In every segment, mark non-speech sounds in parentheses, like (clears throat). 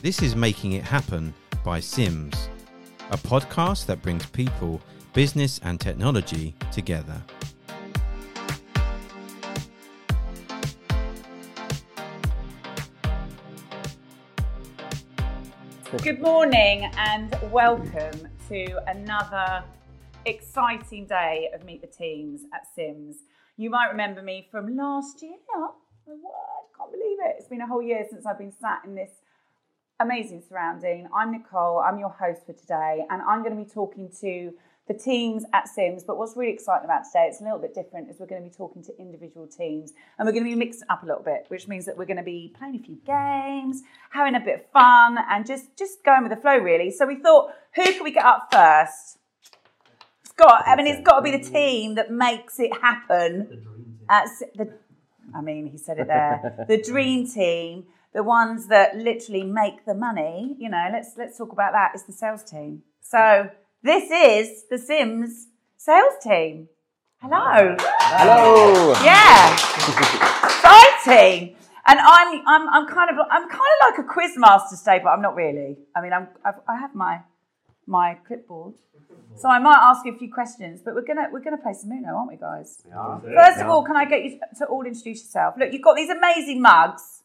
This is Making It Happen by Simms, a podcast that brings people, business, and technology together. Good morning and welcome to another exciting day of Meet the Teams at Simms. You might remember me from last year. Oh my word, can't believe it. It's been a whole year since I've been sat in this amazing surrounding. I'm Nicole, I'm your host for today, and I'm going to be talking to the teams at Simms. But what's really exciting about today, it's a little bit different, is we're going to be talking to individual teams and we're going to be mixing up a little bit, which means that we're going to be playing a few games, having a bit of fun, and just just going with the flow, really. So we thought, who can we get up first? It's got, I mean, it's got to be the team that makes it happen. At the, I mean, he said it there. (laughs) the dream team, the ones that literally make the money. You know, let's let's talk about that. It's the sales team. So this is the Simms sales team. Hello. Hello. Yeah. Exciting. And I'm I'm I'm kind of I'm kind of like a quiz master today, but I'm not really. I mean, I'm I've, I have my my clipboard, so I might ask you a few questions. But we're gonna we're gonna play some Uno, aren't we, guys? First of all, can I get you to all introduce yourself? Look, you've got these amazing mugs.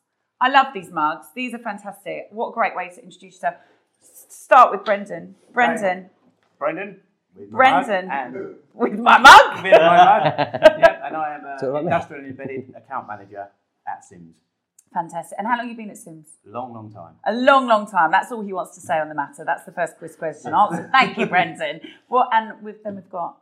I love these mugs. These are fantastic. What a great way to introduce yourself. S- Start with Brendan. Brendan. Brendan. With my Brendan. mug And With my mug. (laughs) with my mug. (laughs) yep, and I am So an like me. industrial and embedded account manager at Simms. Fantastic. And how long have you been at Simms? Long, long time. A long, long time. That's all he wants to say on the matter. That's the first quiz question answered. Thank you, (laughs) Brendan. What and with them we've got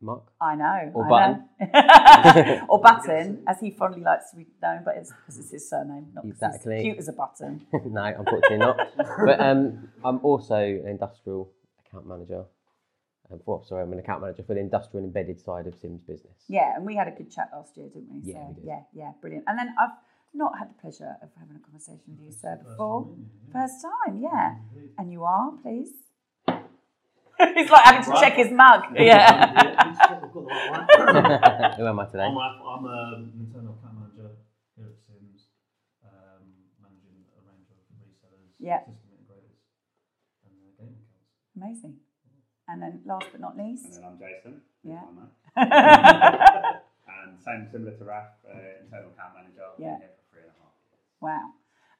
Marc. I know. Or I know. (laughs) or (laughs) button, as he fondly likes to be known, but it's because it's his surname, not because Exactly. he's cute as a button. (laughs) no, unfortunately not. But um, I'm also an industrial account manager. Um, well, sorry, I'm an account manager for the industrial embedded side of Simms business. Yeah, and we had a good chat last year, didn't we? Yeah, so, we did. yeah, yeah, brilliant. And then I've not had the pleasure of having a conversation with you, sir, before. First time, yeah. And you are, please. (laughs) He's like having to check his mug. Yeah. (laughs) Who am I today? I'm, a, I'm a internal account manager here at Simms, um, managing a range of resellers, Yeah. system integrators, and uh, gaming accounts. Amazing. And then last but not least. And then I'm Jason. Yeah. I'm Matt. (laughs) and same similar to Raf, uh, internal account manager. Yeah. here for three and a half wow.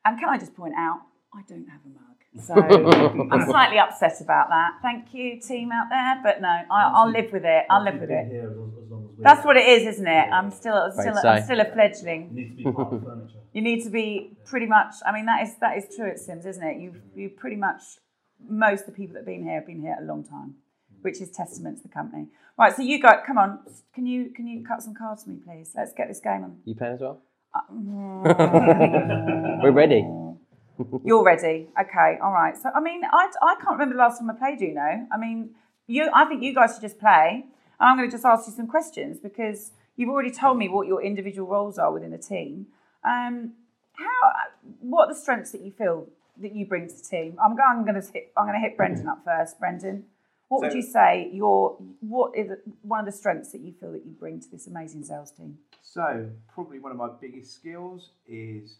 And can I just point out, I don't have a mug. So I'm (laughs) slightly upset about that. Thank you, team out there. But no, I, I'll live with it. I'll live with it. Here as, as long as we That's what it is, isn't it? I'm still, I'm still, I'm still a You fledgling. need to be part of furniture. You need to be pretty much. I mean, that is that is true at Simms, isn't it? You you pretty much most of the people that have been here have been here a long time, which is testament to the company. Right, so you go. Come on, can you can you cut some cards for me, please? Let's get this game on. You playing as well? Uh, (laughs) We're ready. You're ready. Okay, all right. So I mean, I, I can't remember the last time I played. You know, I mean, you. I think you guys should just play, and I'm going to just ask you some questions because you've already told me what your individual roles are within the team. Um, how? What are the strengths that you feel that you bring to the team? I'm going. I'm going to hit. I'm going to hit Brendan up first. Brendan, what would you say your what is one of the strengths that you feel that you bring to this amazing sales team? So, probably one of my biggest skills is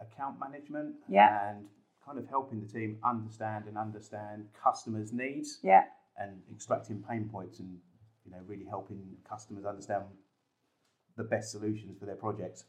account management Yeah. and kind of helping the team understand and understand customers' needs Yeah. and extracting pain points and you know really helping customers understand the best solutions for their projects.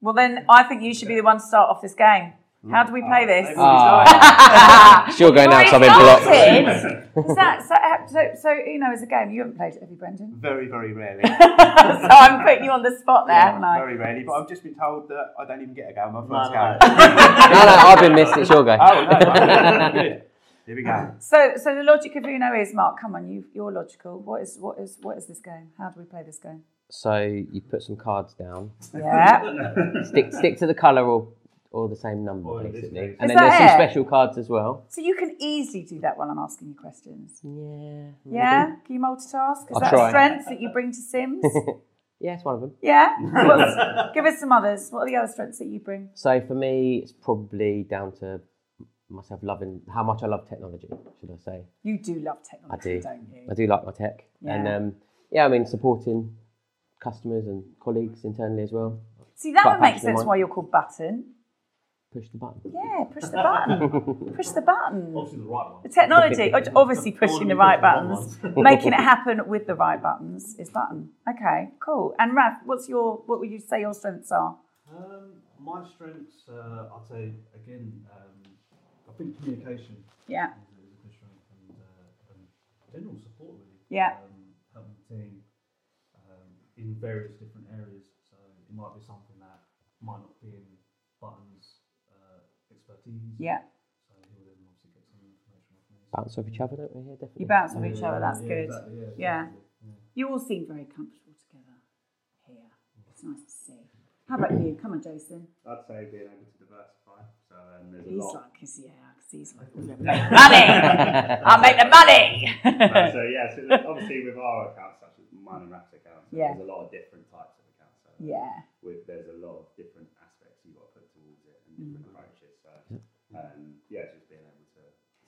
Well, then I think you should be the one to start off this game. How do we play this? Ah. She'll (laughs) go now, so I've been blocked. blocked. (laughs) Is that so, uh, so? So you know, as a game, you haven't played it, have you, Brendan? Very, very rarely. (laughs) so I'm putting you on the spot there, haven't I? Very rarely, but I've just been told that I don't even get a go on my first No, go. no. no, no, I've been missed. It's your go. oh, no. Good. Here we go. So, so the logic of Uno is, Marc. Come on, you, you're logical. What is, what is, what is this game? How do we play this game? So you put some cards down. Yeah. Stick stick to the colour or or the same number Or in this basically. And Is then there's that some special cards as well. So you can easily do that while I'm asking you questions. Yeah. Yeah. Can you multitask? Is I'll that try. a strength that you bring to Simms? (laughs) Yeah, it's one of them. Yeah. (laughs) What's- give us some others. What are the other strengths that you bring? So for me, it's probably down to myself loving how much I love technology. Should I say? You do love technology, do. don't you? I do like my tech, and Yeah. um, yeah, I mean supporting customers and colleagues internally as well. See, that Quite would make sense why you're called Button. Push the button. Yeah, push the button. (laughs) push the button. Obviously, the right one. The technology, (laughs) obviously pushing the right pushing buttons, ones. making it happen with the right buttons is button. Okay, cool. And Raf, what's your what would you say your strengths are? Um, my strengths, uh, I'd say again, um, I think communication Yeah, is, is a good strength and, uh, and general support really. Yeah. Um, helping the team um, in various different areas. So it might be something that might not be in buttons expertise. yeah. So he will then obviously get some information off me. Bounce off each other, don't we? Yeah, definitely. You bounce off Yeah, each other. That's yeah, good. Exactly, yeah, Yeah. exactly, yeah. You all seem very comfortable together here. It's nice to see. How about you? Come on, Jason. I'd say being able to diversify. So um, there's a He's lot. like, cause, yeah, because he's like, money. (laughs) I'll make the money. Uh, so yeah, so obviously with our accounts, such as mine and Raf's accounts, Yeah. there's a lot of different types of accounts. So yeah, with, there's a lot of different aspects you've got to put towards it and different approaches. So um, yeah, it's just being able to.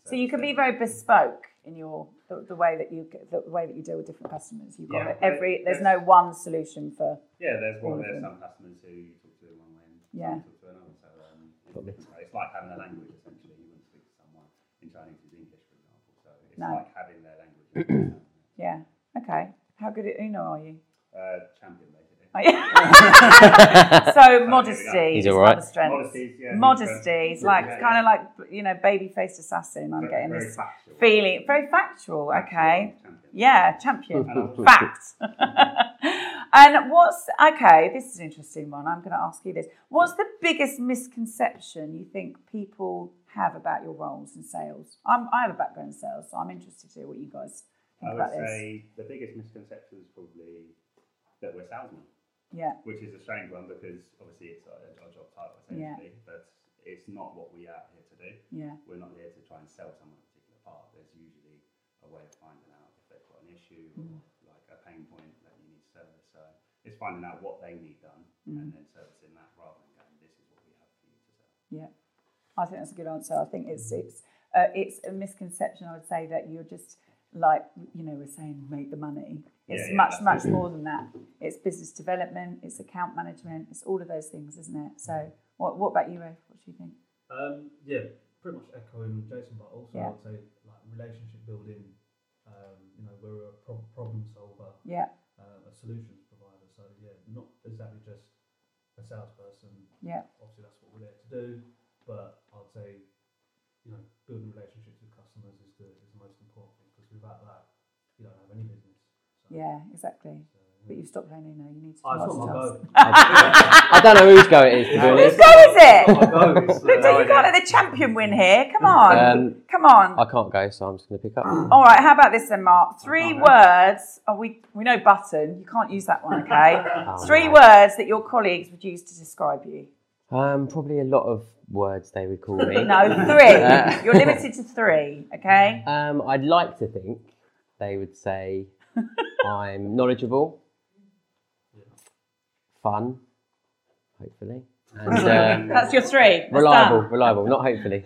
So you can be very bespoke in your the, the way that you the way that you deal with different customers. You've got Yeah, every there's that's- no one solution for Yeah, there's one. There's some customers who you talk to in one way and Yeah. you talk to another. So um, it's, Got me. different. it's like having a language essentially. You wouldn't speak to someone in Chinese who's English, for example. So it's No. like having their language. and understanding it. yeah. Okay. How good at Uno are you? uh, champion basically. Yeah. (laughs) so modesty He's is all right. another strength. Modesty's, yeah, Modesty is like Yeah, kind yeah. of like you know baby faced assassin. I'm Very- getting very this factual. feeling very factual. Okay. Champion. Yeah, champion. And Fact. (laughs) (laughs) and what's okay? This is an interesting one. I'm going to ask you this. What's the biggest misconception you think people have about your roles in sales? I'm, I have a background in sales, so I'm interested to hear what you guys think I about would this. say the biggest misconception is probably that we're salesmen, Yeah, which is a strange one because obviously it's a, a job title Yeah. essentially, but it's not what we are here to do. yeah, We're not here to try and sell someone a particular part. There's usually a way of finding out if they've got an issue Mm. or like a pain point that you need to service. So it's finding out what they need done Mm. and then servicing that rather than going, this is what we have for you to sell. yeah. I think that's a good answer. I think it's it's uh, it's a misconception. I would say that you're just like you know we're saying make the money. It's Yeah, yeah, much that's much more than that. It's business development. It's account management. It's all of those things, isn't it? So what what about you, Raf? What do you think? Um, yeah, pretty much echoing Jason, but also Yeah. I'd say like relationship building. Um, you know, we're a pro- problem solver, Yeah, uh, a solutions provider. So yeah, not exactly just a salesperson. yeah, Obviously, that's what we're there to do. But I'd say, you know, building relationships with customers is the is the most important thing because without that, you don't have any business. So, yeah, exactly. so, yeah. But you've stopped playing Uno. You need to. Oh, it's not my go. (laughs) I don't know whose go it is, to be Whose go is it? It's not my go. It's, Look, (laughs) uh, you can't let the champion win here. Come on, Um, come on. I can't go, so I'm just going to pick up. (gasps) All right, how about this then, Marc? Three words. Oh, we we know button. You can't use that one, okay? (laughs) Oh, Three no. words that your colleagues would use to describe you. Um, probably a lot of words they would call me. (laughs) No, three. (laughs) Uh, You're limited to three, okay? Um, I'd like to think they would say (laughs) I'm knowledgeable, fun, hopefully, and uh, That's your three. That's reliable. done. Reliable, not hopefully.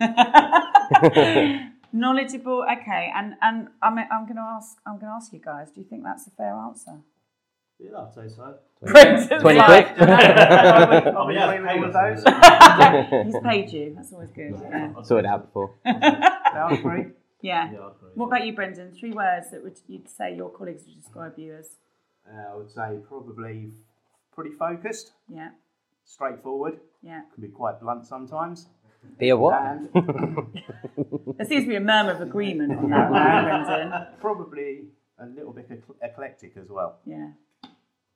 Knowledgeable, okay. And and I'm I'm going to ask I'm going to ask you guys. Do you think that's a fair answer? Yeah, I'd say so. Brendan's 20 like, quid. (laughs) Oh, yeah, agree with all of paid those. He's paid you. That's always good. Yeah. it out before. I agree. yeah. Yeah, agree. What about you, Brendan? Three words that would you'd say your colleagues would describe you as? Uh, I would say probably pretty focused, Yeah, straightforward, yeah. can be quite blunt sometimes. Be a what? And (laughs) There seems to be a murmur of agreement on that now, (laughs) Brendan. probably a little bit ecl- eclectic as well. Yeah.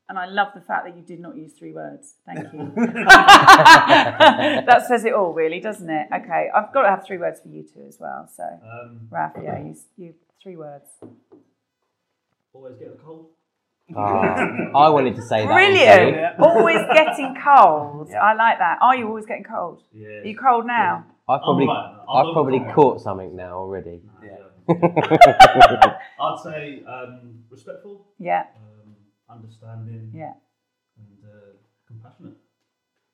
And I love the fact that you did not use three words. Thank you. (laughs) (laughs) that says it all, really, doesn't it? Okay, I've got to have three words for you two as well. So, Um, Raf, yeah, you, you three words. always get the cold. Ah, (laughs) I wanted to say that. Brilliant. Yeah. Always getting cold. Yeah. I like that. Are you always getting cold? Yeah. Are you cold now? I've probably, right. I'm I've probably caught something now already. Yeah. I'd say um, respectful, Yeah, um, understanding, yeah. and uh, compassionate.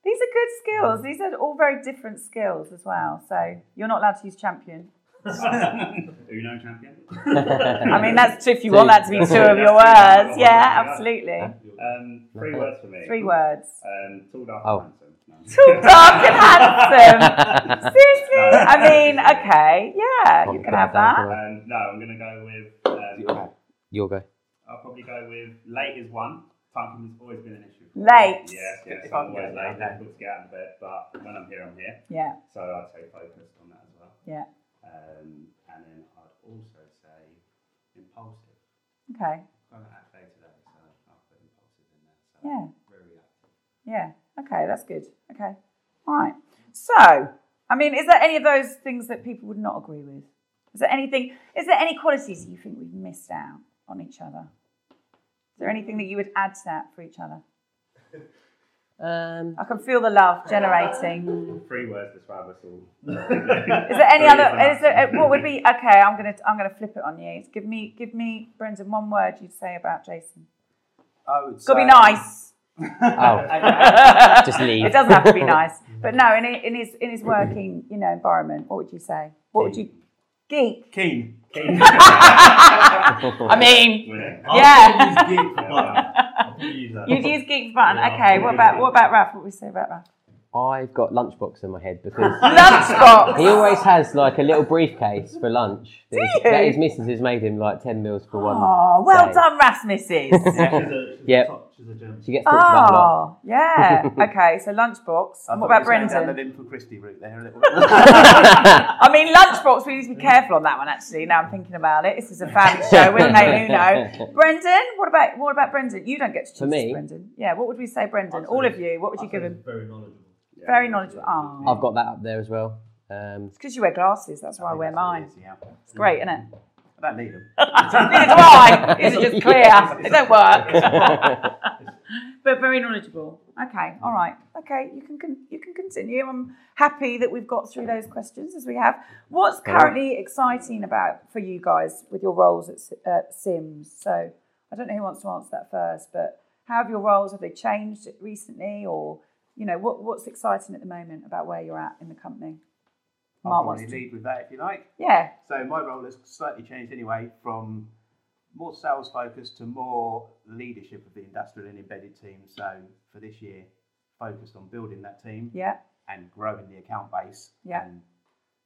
These are good skills. These are all very different skills as well. So you're not allowed to use champion. (laughs) Uno champion. (laughs) I mean, that's if you want that to be two of your words. Yeah, absolutely. Um, three words for me. Three words. Um, tall, dark, Oh. and handsome. No. (laughs) Tall, dark, and handsome. Seriously? I mean, okay, yeah, you can have that. Um, no, I'm going to go with. Um, You'll go. I'll probably go with late is one. Time has always been an issue. Late. Yes, yes. If I'm I'm always going, late. okay. Difficult to get out of bed, but when I'm here, I'm here. Yeah, So I'd say focused on that as well. yeah. Um, and then I'd also say impulsive. Okay. Kind of act day today, so I'll put impulsive in there. So Yeah. very reactive. Yeah. Okay, that's good. Okay. All right. So, I mean, is there any of those things that people would not agree with? Is there anything? Is there any qualities you think we've missed out on each other? Is there anything that you would add to that for each other? Um, I can feel the love generating. Three words describe us all. Is there any other? Is there, what would be? Okay, I'm gonna I'm gonna flip it on you. Give me give me Brendan one word you'd say about Jason. I would It's got to be nice. oh, (laughs) just leave. It doesn't have to be nice, (laughs) but no. In, in his in his working you know environment, what would you say? What would you geek? Keen. (laughs) I mean, Winning. (laughs) yeah. I'll use geek fun. I'll use that. You'd use geek for fun. Yeah, Okay. What about what about Raf? What would we say about Raf? I've got lunchbox in my head because (laughs) Lunchbox. he always has like a little briefcase for lunch. Do That his- That his missus has made him like ten meals for one. Oh, well day. done, Raf's (laughs) yeah, She's a, she's Yep. a top, she's a gem. She gets talked about a lot. oh, yeah. (laughs) Okay. So lunchbox. I what thought about you were going down the Brendan? Linford Christie route there a little bit. I mean, lunchbox. We need to be careful on that one. Actually, now I'm thinking about it. This is a family show. We'll name who know. Brendan. What about what about Brendan? You don't get to choose For me? Brendan. Yeah. What would we say, Brendan? I'd All of you. What would you I'd give him? Very knowledgeable. Yeah. Very knowledgeable. Oh, I've got that up there as well. Um, It's because you wear glasses. That's why I, wear mine. It's great, isn't it? I don't need them. (laughs) Neither do I. These are just (laughs) clear. It don't work. (laughs) but very knowledgeable. Okay, all right. Okay, you can con- you can continue. I'm happy that we've got through those questions as we have. What's currently exciting about for you guys with your roles at S- at Simms? So I don't know who wants to answer that first, but how have your roles have they changed recently, or you know what what's exciting at the moment about where you're at in the company? Marc I'll Marc wants to. lead with that if you like. Yeah. So my role has slightly changed anyway from more sales focused to more leadership of the industrial and embedded team. So for this year, focused on building that team Yeah. and growing the account base Yeah. and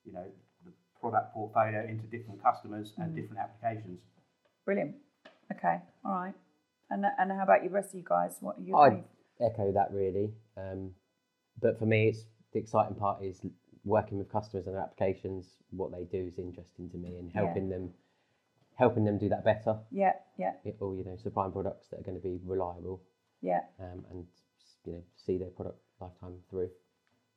you know the product portfolio into different customers and Mm. different applications. Brilliant. Okay. All right. And and how about you, rest of you guys? What are you? I'd echo that really. Um, but for me, it's the exciting part is working with customers and their applications. What they do is interesting to me, and Yeah. helping them, helping them do that better. Yeah. Yeah. It- Or you know, supplying products that are going to be reliable Yeah. um, and you know see their product lifetime through.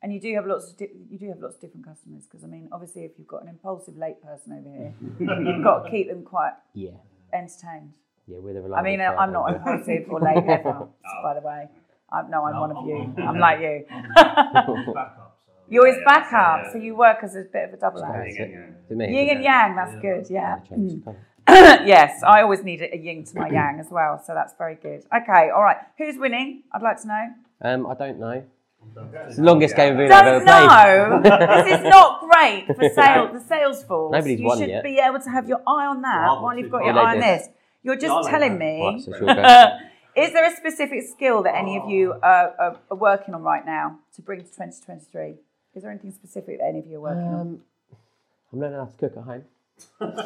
And you do have lots of di- you do have lots of different customers because I mean, obviously, if you've got an impulsive late person over here, you've got to keep them quite Yeah, entertained. yeah, we're the I mean, I'm not impulsive or late ever. (laughs) by the way, I'm, no, I'm No, one of I'm- you. I'm- (laughs) I'm like you. I'm (laughs) backup, so. You're his Yeah, backup, so you work as a bit of a double Yeah, act. Yin and yang. Yin and yang, that's Yeah. good. Yeah. change Mm. the colour. (coughs) yes, I always need a a yin to my (coughs) yang as well, so that's very good. Okay, all right. Who's winning? I'd like to know. Um, I don't know. It's the longest game we've ever Don't played. know. (laughs) this is not great for sale, the sales force. Nobody's you won should yet. be able to have your eye on that Well, while you've got your eye on this. You're just telling me. Right, so she'll go. Is there a specific skill that any of you are, are, are working on right now to bring to 2023? Is there anything specific that any of you are working on? Um, I'm learning how to cook at home.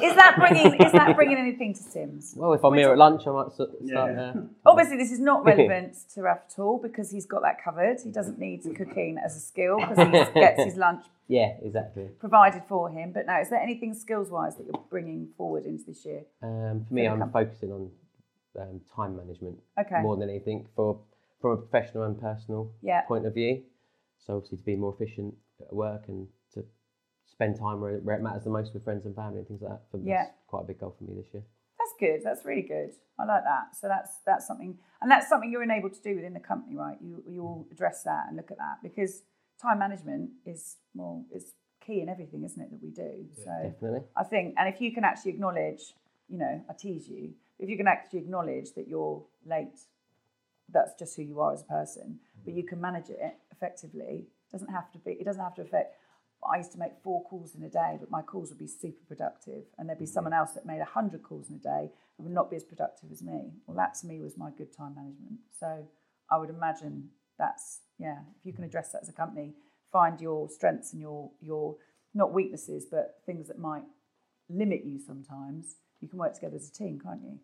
Is that bringing is that bringing anything to Simms? Well, if I'm We're here at lunch, I might sort- Yeah. start there. (laughs) Obviously, this is not (laughs) relevant to Raf at all because he's got that covered. He doesn't need cooking as a skill because he gets his (laughs) lunch Yeah, exactly. provided for him. But now, is there anything skills wise that you're bringing forward into this year? Um, for me, I'm com- focusing on um, time management Okay. more than anything for from a professional and personal Yeah. point of view. So obviously to be more efficient at work and to spend time where, where it matters the most with friends and family and things like that. For, Yeah. That's quite a big goal for me this year. That's good. That's really good. I like that. So that's that's something, and that's something you're enabled to do within the company, right? You you all address that and look at that because time management is more is key in everything, isn't it? That we do. So Definitely. I think, and if you can actually acknowledge, you know, I tease you. If you can actually acknowledge that you're late, that's just who you are as a person. But you can manage it effectively. It doesn't have to be. It doesn't have to affect. I used to make four calls in a day, but my calls would be super productive, and there'd be mm. someone else that made hundred calls in a day and would not be as productive as me. Well, that to me was my good time management. So I would imagine that's yeah. If you can address that as a company, find your strengths and your your not weaknesses, but things that might limit you sometimes. You can work together as a team, can't you?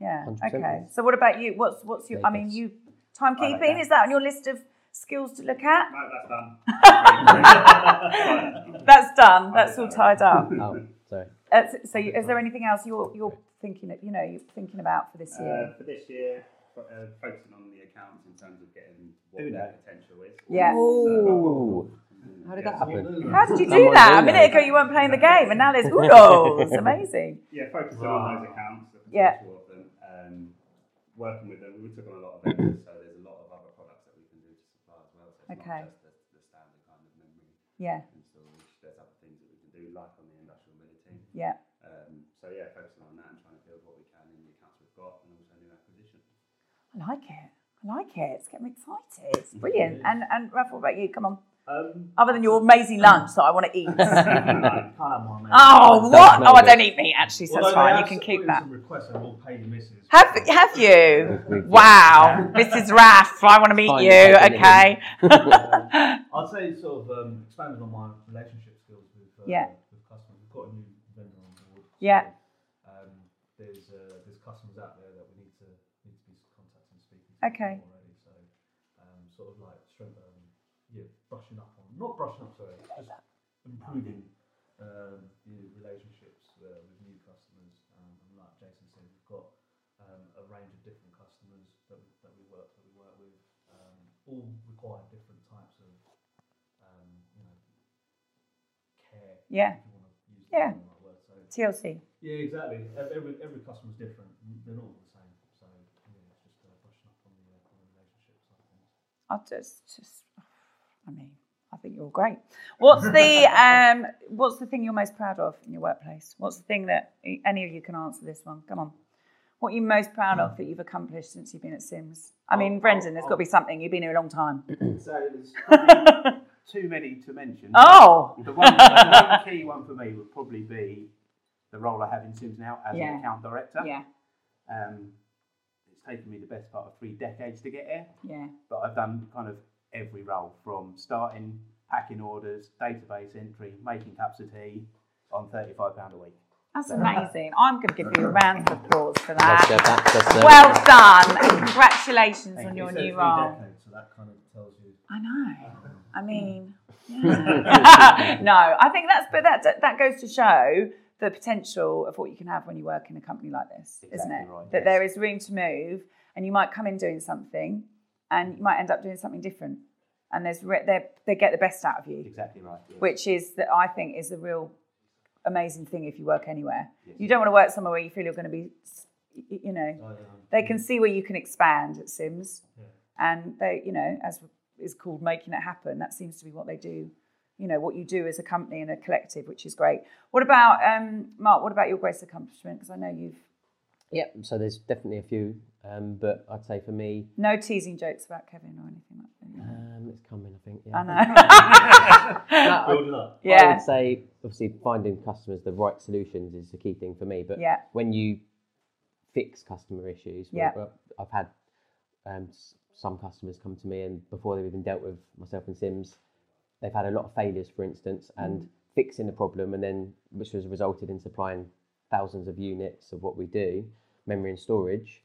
Yeah. 100%, Okay. So what about you? What's what's your? I mean, you timekeeping that. is that on your list of skills to look at? No, that's done. (laughs) That's done. That's all tied up. Oh, sorry. Uh, so- so, you, is there anything else you're you're thinking? that You know, you're thinking about for this year? Uh, for this year, fo- uh, focusing on the accounts in terms of getting what Uno. their potential is. Yeah. Ooh. How did that happen? How did you do Someone that? A minute ago you weren't playing the game, and now there's (laughs) Uno. It's amazing. Yeah, focusing on those accounts, Yeah. potential of them, um, working with them. We took on a lot of vendors, so there's a lot of other products that we can do to supply as well. So Okay. just the, the standard kind of memory Yeah, and storage. There's other things that we can do, like on the industrial mobility. yeah. Um, so yeah, focusing on that and trying to build what we can in the accounts we've got and also new acquisition. I like it. I like it. It's getting me excited. It's brilliant. (laughs) And and Raf, what about you? Come on. Um, Other than your amazing lunch that I want to eat. (laughs) no, can't have mine, mate. oh, That's what? Oh, I don't eat meat actually, so Although that's fine. You can keep that. Some requests and we'll pay your missus. Have have you? (laughs) We've- we've- Wow, (laughs) Mrs. Raf, I want to meet Fine, you. Okay. I'd say sort of um, expanding on my relationship skills with uh, Yeah. with customers. We've got a new vendor on board. so, Yeah. um, there's uh, there's customers out there that we need to need to be contacting speaking to Okay. already. So um, sort of like strength, um, yeah, brushing up on not brushing up, sorry, just improving um, the relationships uh, with new customers. Um, and like Jason said, we've got um, a range of different customers that we, that we work that we work with. Um, all require different types of um, you know care. Yeah. If you want to use Yeah. word. So TLC. yeah, exactly. Ev- Every every customer's different. They're not all the same. So yeah, it's just uh, brushing up on the, uh, on the relationship side of things. I just, just, I mean, I think you're great. What's the, um, what's the thing you're most proud of in your workplace? What's the thing that any of you can answer this one? Come on. What are you most proud of that you've accomplished since you've been at Simms? I mean, Oh, Brendan, oh, there's oh. got to be something. You've been here a long time. (clears throat) So there's (laughs) too many to mention. oh, The one, the one key one for me would probably be the role I have in Simms now as Yeah. an account director. yeah, Um, it's taken me the best part of three decades to get here, yeah, but I've done kind of every role from starting, packing orders, database entry, making cups of tea on £35 a week. that's amazing. I'm going to give you a round of applause for that. uh, that- that's, Well done, and congratulations on your You new role. decades, so that kind of tells you. I know. (laughs) I mean, (laughs) yeah. (laughs) no, I think that's but that that goes to show the potential of what you can have when you work in a company like this, isn't it? Right, That yes. there is room to move, and you might come in doing something, and you might end up doing something different, and there's re- they they get the best out of you, Exactly right. yes. which is that I think is the real amazing thing if you work anywhere. Yes. You don't want to work somewhere where you feel you're going to be, you know, Oh, yeah. they can see where you can expand at Simms, Yeah. and they, you know, as is called making it happen. That seems to be what they do. You know, what you do as a company and a collective, which is great. What about um, Marc? What about your greatest accomplishment? Because I know you've Yeah, so there's definitely a few, um, but I'd say for me, no teasing jokes about Kevin or anything like that. um, it's coming, I think. Yeah. I (laughs) know. Building up. Yeah. I would say, obviously, finding customers the right solutions is the key thing for me. But Yeah. when you fix customer issues, Yeah. I've had um, some customers come to me, and before they've even dealt with myself and Simms, they've had a lot of failures, for instance, and Mm. fixing the problem, and then which has resulted in supplying thousands of units of what we do, memory and storage,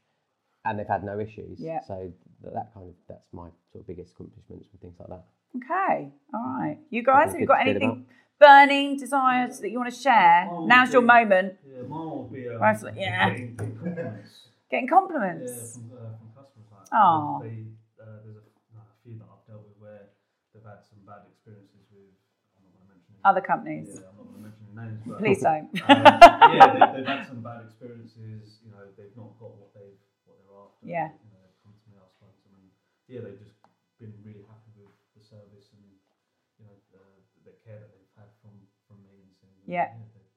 and they've had no issues. Yeah. So that kind of that's my sort of biggest accomplishments with things like that. okay, all right. You guys, have you got anything burning desires that you want to share? Oh, Now's your moment. Yeah, mine will be um, Right, yeah. getting, getting compliments. Getting Yeah, from, uh, from customers. Like, Aw. They, uh, there's a, no, a few that I've dealt with where they've had some bad experiences with. I'm not going to mention Other companies. Yeah, names. But, Please don't. (laughs) um, yeah, they, they've had some bad experiences. You know, they've not got what they what they're after. Yeah. You know, they've come to me, I've spoken to them, and yeah, they've just been really happy with the service and you know the, the care that they've had from from me and Simms. And, Yeah. they're just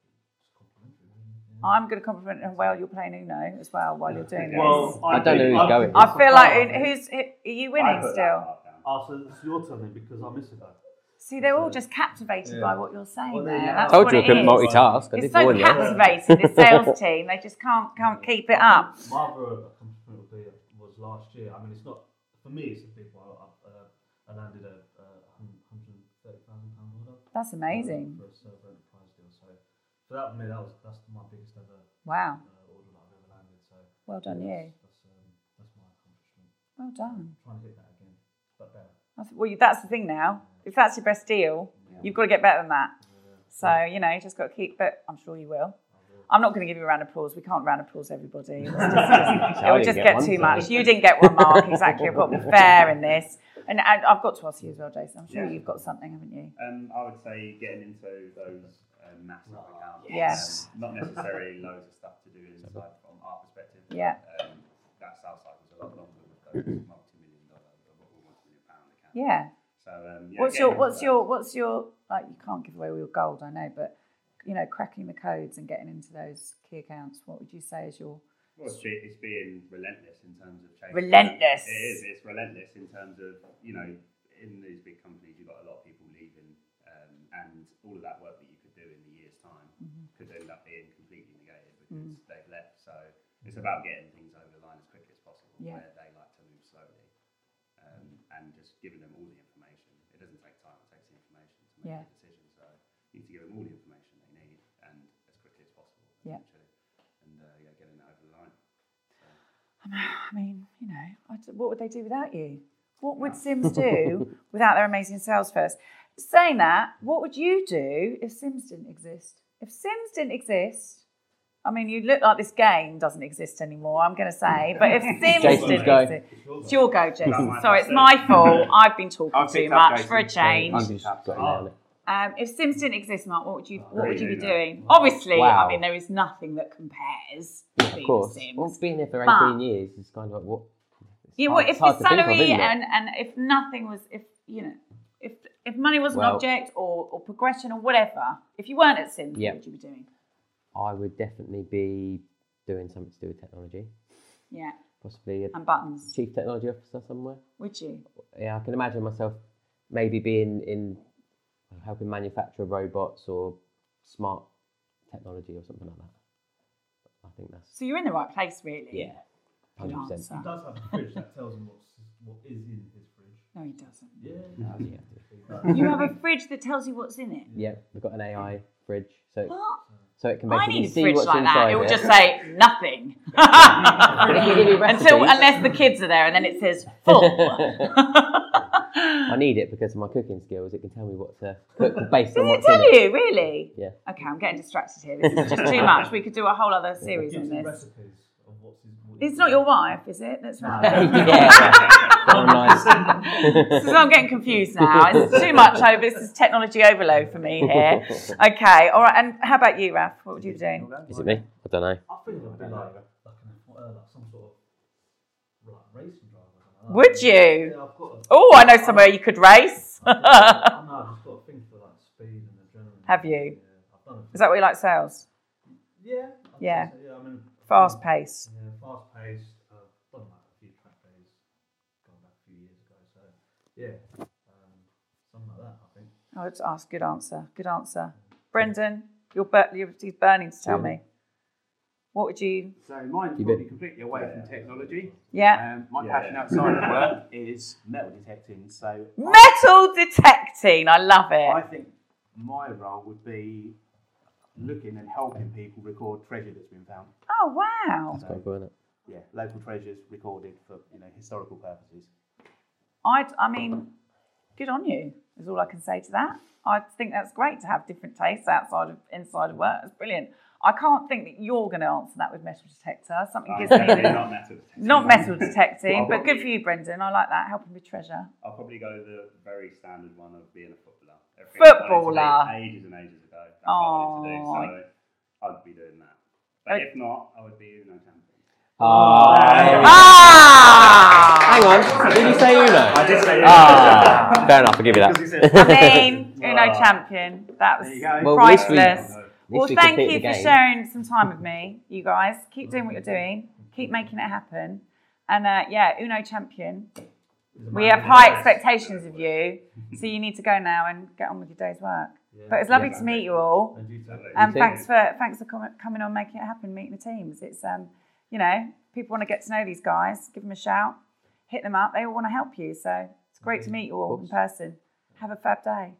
complimentary. Really. Yeah. I'm going to compliment how well you're playing Uno as well while you're doing this. Well, I don't know who's going. I feel like who's are you winning still? part. Oh, so it's your turn then because I missed it though. See, they're all just captivated Yeah. by what you're saying Well, there there. you Told you I couldn't multitask. I It's so warn you. captivating, this sales (laughs) team. They just can't can't keep it up. My other accomplishment would be was last year. I mean, it's not for for me, it's a big one. I, uh, I landed a uh, hundred thirty thousand pound order. That's amazing. for a server enterprise deal. So for that, for me, that was that's my biggest ever Wow. uh, order that I've ever landed. So Well done, you. That's, that's, um, that's my accomplishment. Well done. trying to hit that again, but better. That's, well, that's the thing now. If that's your best deal, you've got to get better than that. So, you know, you just got to keep, but I'm sure you will. I'm not going to give you a round of applause. We can't round of applause everybody. It's just- just- (laughs) it would just get get one, too so- much. You didn't get one, Marc. Exactly. I've got to be (laughs) fair in this. And, and I've got to ask you as well, Jason. I'm sure Yeah. you've got something, haven't you? Um, I would say getting into those um, massive accounts. Yes. Um, not necessarily loads of stuff to do inside from our perspective. Yeah. Um, that sales cycle was a lot longer with those (clears throat) Yeah. So um, yeah, What's your what's your what's your like you can't give away all your gold, I know, but you know, cracking the codes and getting into those key accounts, what would you say is your Well, it's, it's being relentless in terms of change. Relentless. It is. It's relentless in terms of you know, in these big companies, you've got a lot of people leaving, um, and all of that work that you could do in a year's time Mm-hmm. could end up being completely negated because Mm. they've left. So it's about getting things over the line as quickly as possible, Yeah. Make Yeah. a decision. So you need to give them all the information they need and as quickly as possible. Yeah. And uh, yeah, getting it over the line. So. I mean, you know, what would they do without you? What would Simms do (laughs) without their amazing sales first? Saying that, what would you do if Simms didn't exist? If Simms didn't exist, I mean, you look like this game doesn't exist anymore, I'm going to say, (laughs) but if Simms Jason's didn't go. exist, it's your go, Jason. my Sorry, it's my fault. (laughs) I've been talking I've too picked up much for a change. I'm just got. Um, if Simms didn't exist, Marc, what would you what would you be doing? Obviously, Wow. I mean, there is nothing that compares to Of course. Simms. Well, being here for But- 18 years is kind of like what? Yeah, well, if it's hard the to of, salary and, and if nothing was, if you know, if if money was an object or, or progression or whatever, if you weren't at Simms, Yeah. what would you be doing? I would definitely be doing something to do with technology, Yeah, possibly a and buttons. chief technology officer somewhere. Would you? Yeah, I can imagine myself maybe being in helping manufacture robots or smart technology or something like that. I think that's So you're in the right place, really. yeah, Good hundred answer. He does have a fridge that tells him what's, what is in his fridge. No, he doesn't. Yeah. percent. You have a fridge that tells you what's in it. Yeah, we've got an AI fridge, so What? So it can I basically need a see fridge what's like inside that. It will just say nothing. If you give me (laughs) Until unless the kids are there, and then it says full. (laughs) I need it because of my cooking skills. It can tell me what to cook (laughs) based on Does it what's in tell it. you really? Yeah. Okay, I'm getting distracted here. This is just too much. We could do a whole other series on this. recipes of what's his. What It's not your wife, is it? That's (laughs) right. yeah. Oh, nice. So I'm getting confused now. It's too much over. This is technology overload for me here. Okay, all right. And how about you, Raf? What would you be doing? Is it me? I don't know. I think it'd be like, like, an, uh, like some sort of racing driver. or something like Would you? Yeah, I've got. A, Oh, I know somewhere you could race. (laughs) I know, I've just got a thing for like speed and adrenaline. Have you? Yeah, I've done a Is that what you like, sales? Yeah. Yeah. say so, yeah. Fast pace. Yeah, fast paced. I've done like a few track days going back a few years ago. So yeah, um, something like that. I think. Oh, it's ask. Good answer. Good answer. Brendan, you're, bur- you're he's burning to tell Yeah. me. What would you? So mine's You probably bet. completely away from technology. Yeah. Um, my Yeah. passion outside of work (laughs) is metal detecting. So Metal detecting. I love it. I think my role would be looking and helping people record treasure that's been found. Oh wow. That's quite cool, isn't it? Yeah, local treasures recorded for you know historical purposes. I, I mean, good on you. Is all I can say to that. I think that's great to have different tastes outside of inside of work. It's brilliant. I can't think that you're going to answer that with metal detector. Something gives me the- not metal detecting. not metal detecting, but good for you, Brendan. I like that. Helping with treasure. I'll probably go the very standard one of being a footballer. Everything I wanted to do Footballer. Ages and ages ago. That's what I wanted to do. So I'd be doing that. But if not, I would be Uno champion. Oh, Ah! Hang on. Did you say Uno? I did say Uno. Ah, fair enough. I'll give you Because he that. said- I mean, (laughs) Uno champion. That was There you go. Well, at we- priceless. Well, we thank you for sharing some time with me, you guys. Keep doing what you're doing. Keep making it happen. And uh, yeah, Uno champion. We have high expectations of you, so you need to go now and get on with your day's work. But it's lovely to meet you all. And you too. And thanks for thanks for com- coming on, making it happen, meeting the teams. It's um, you know, people want to get to know these guys. Give them a shout. hit them up. They all want to help you. So it's great to mm-hmm. meet you all in person. Have a fab day.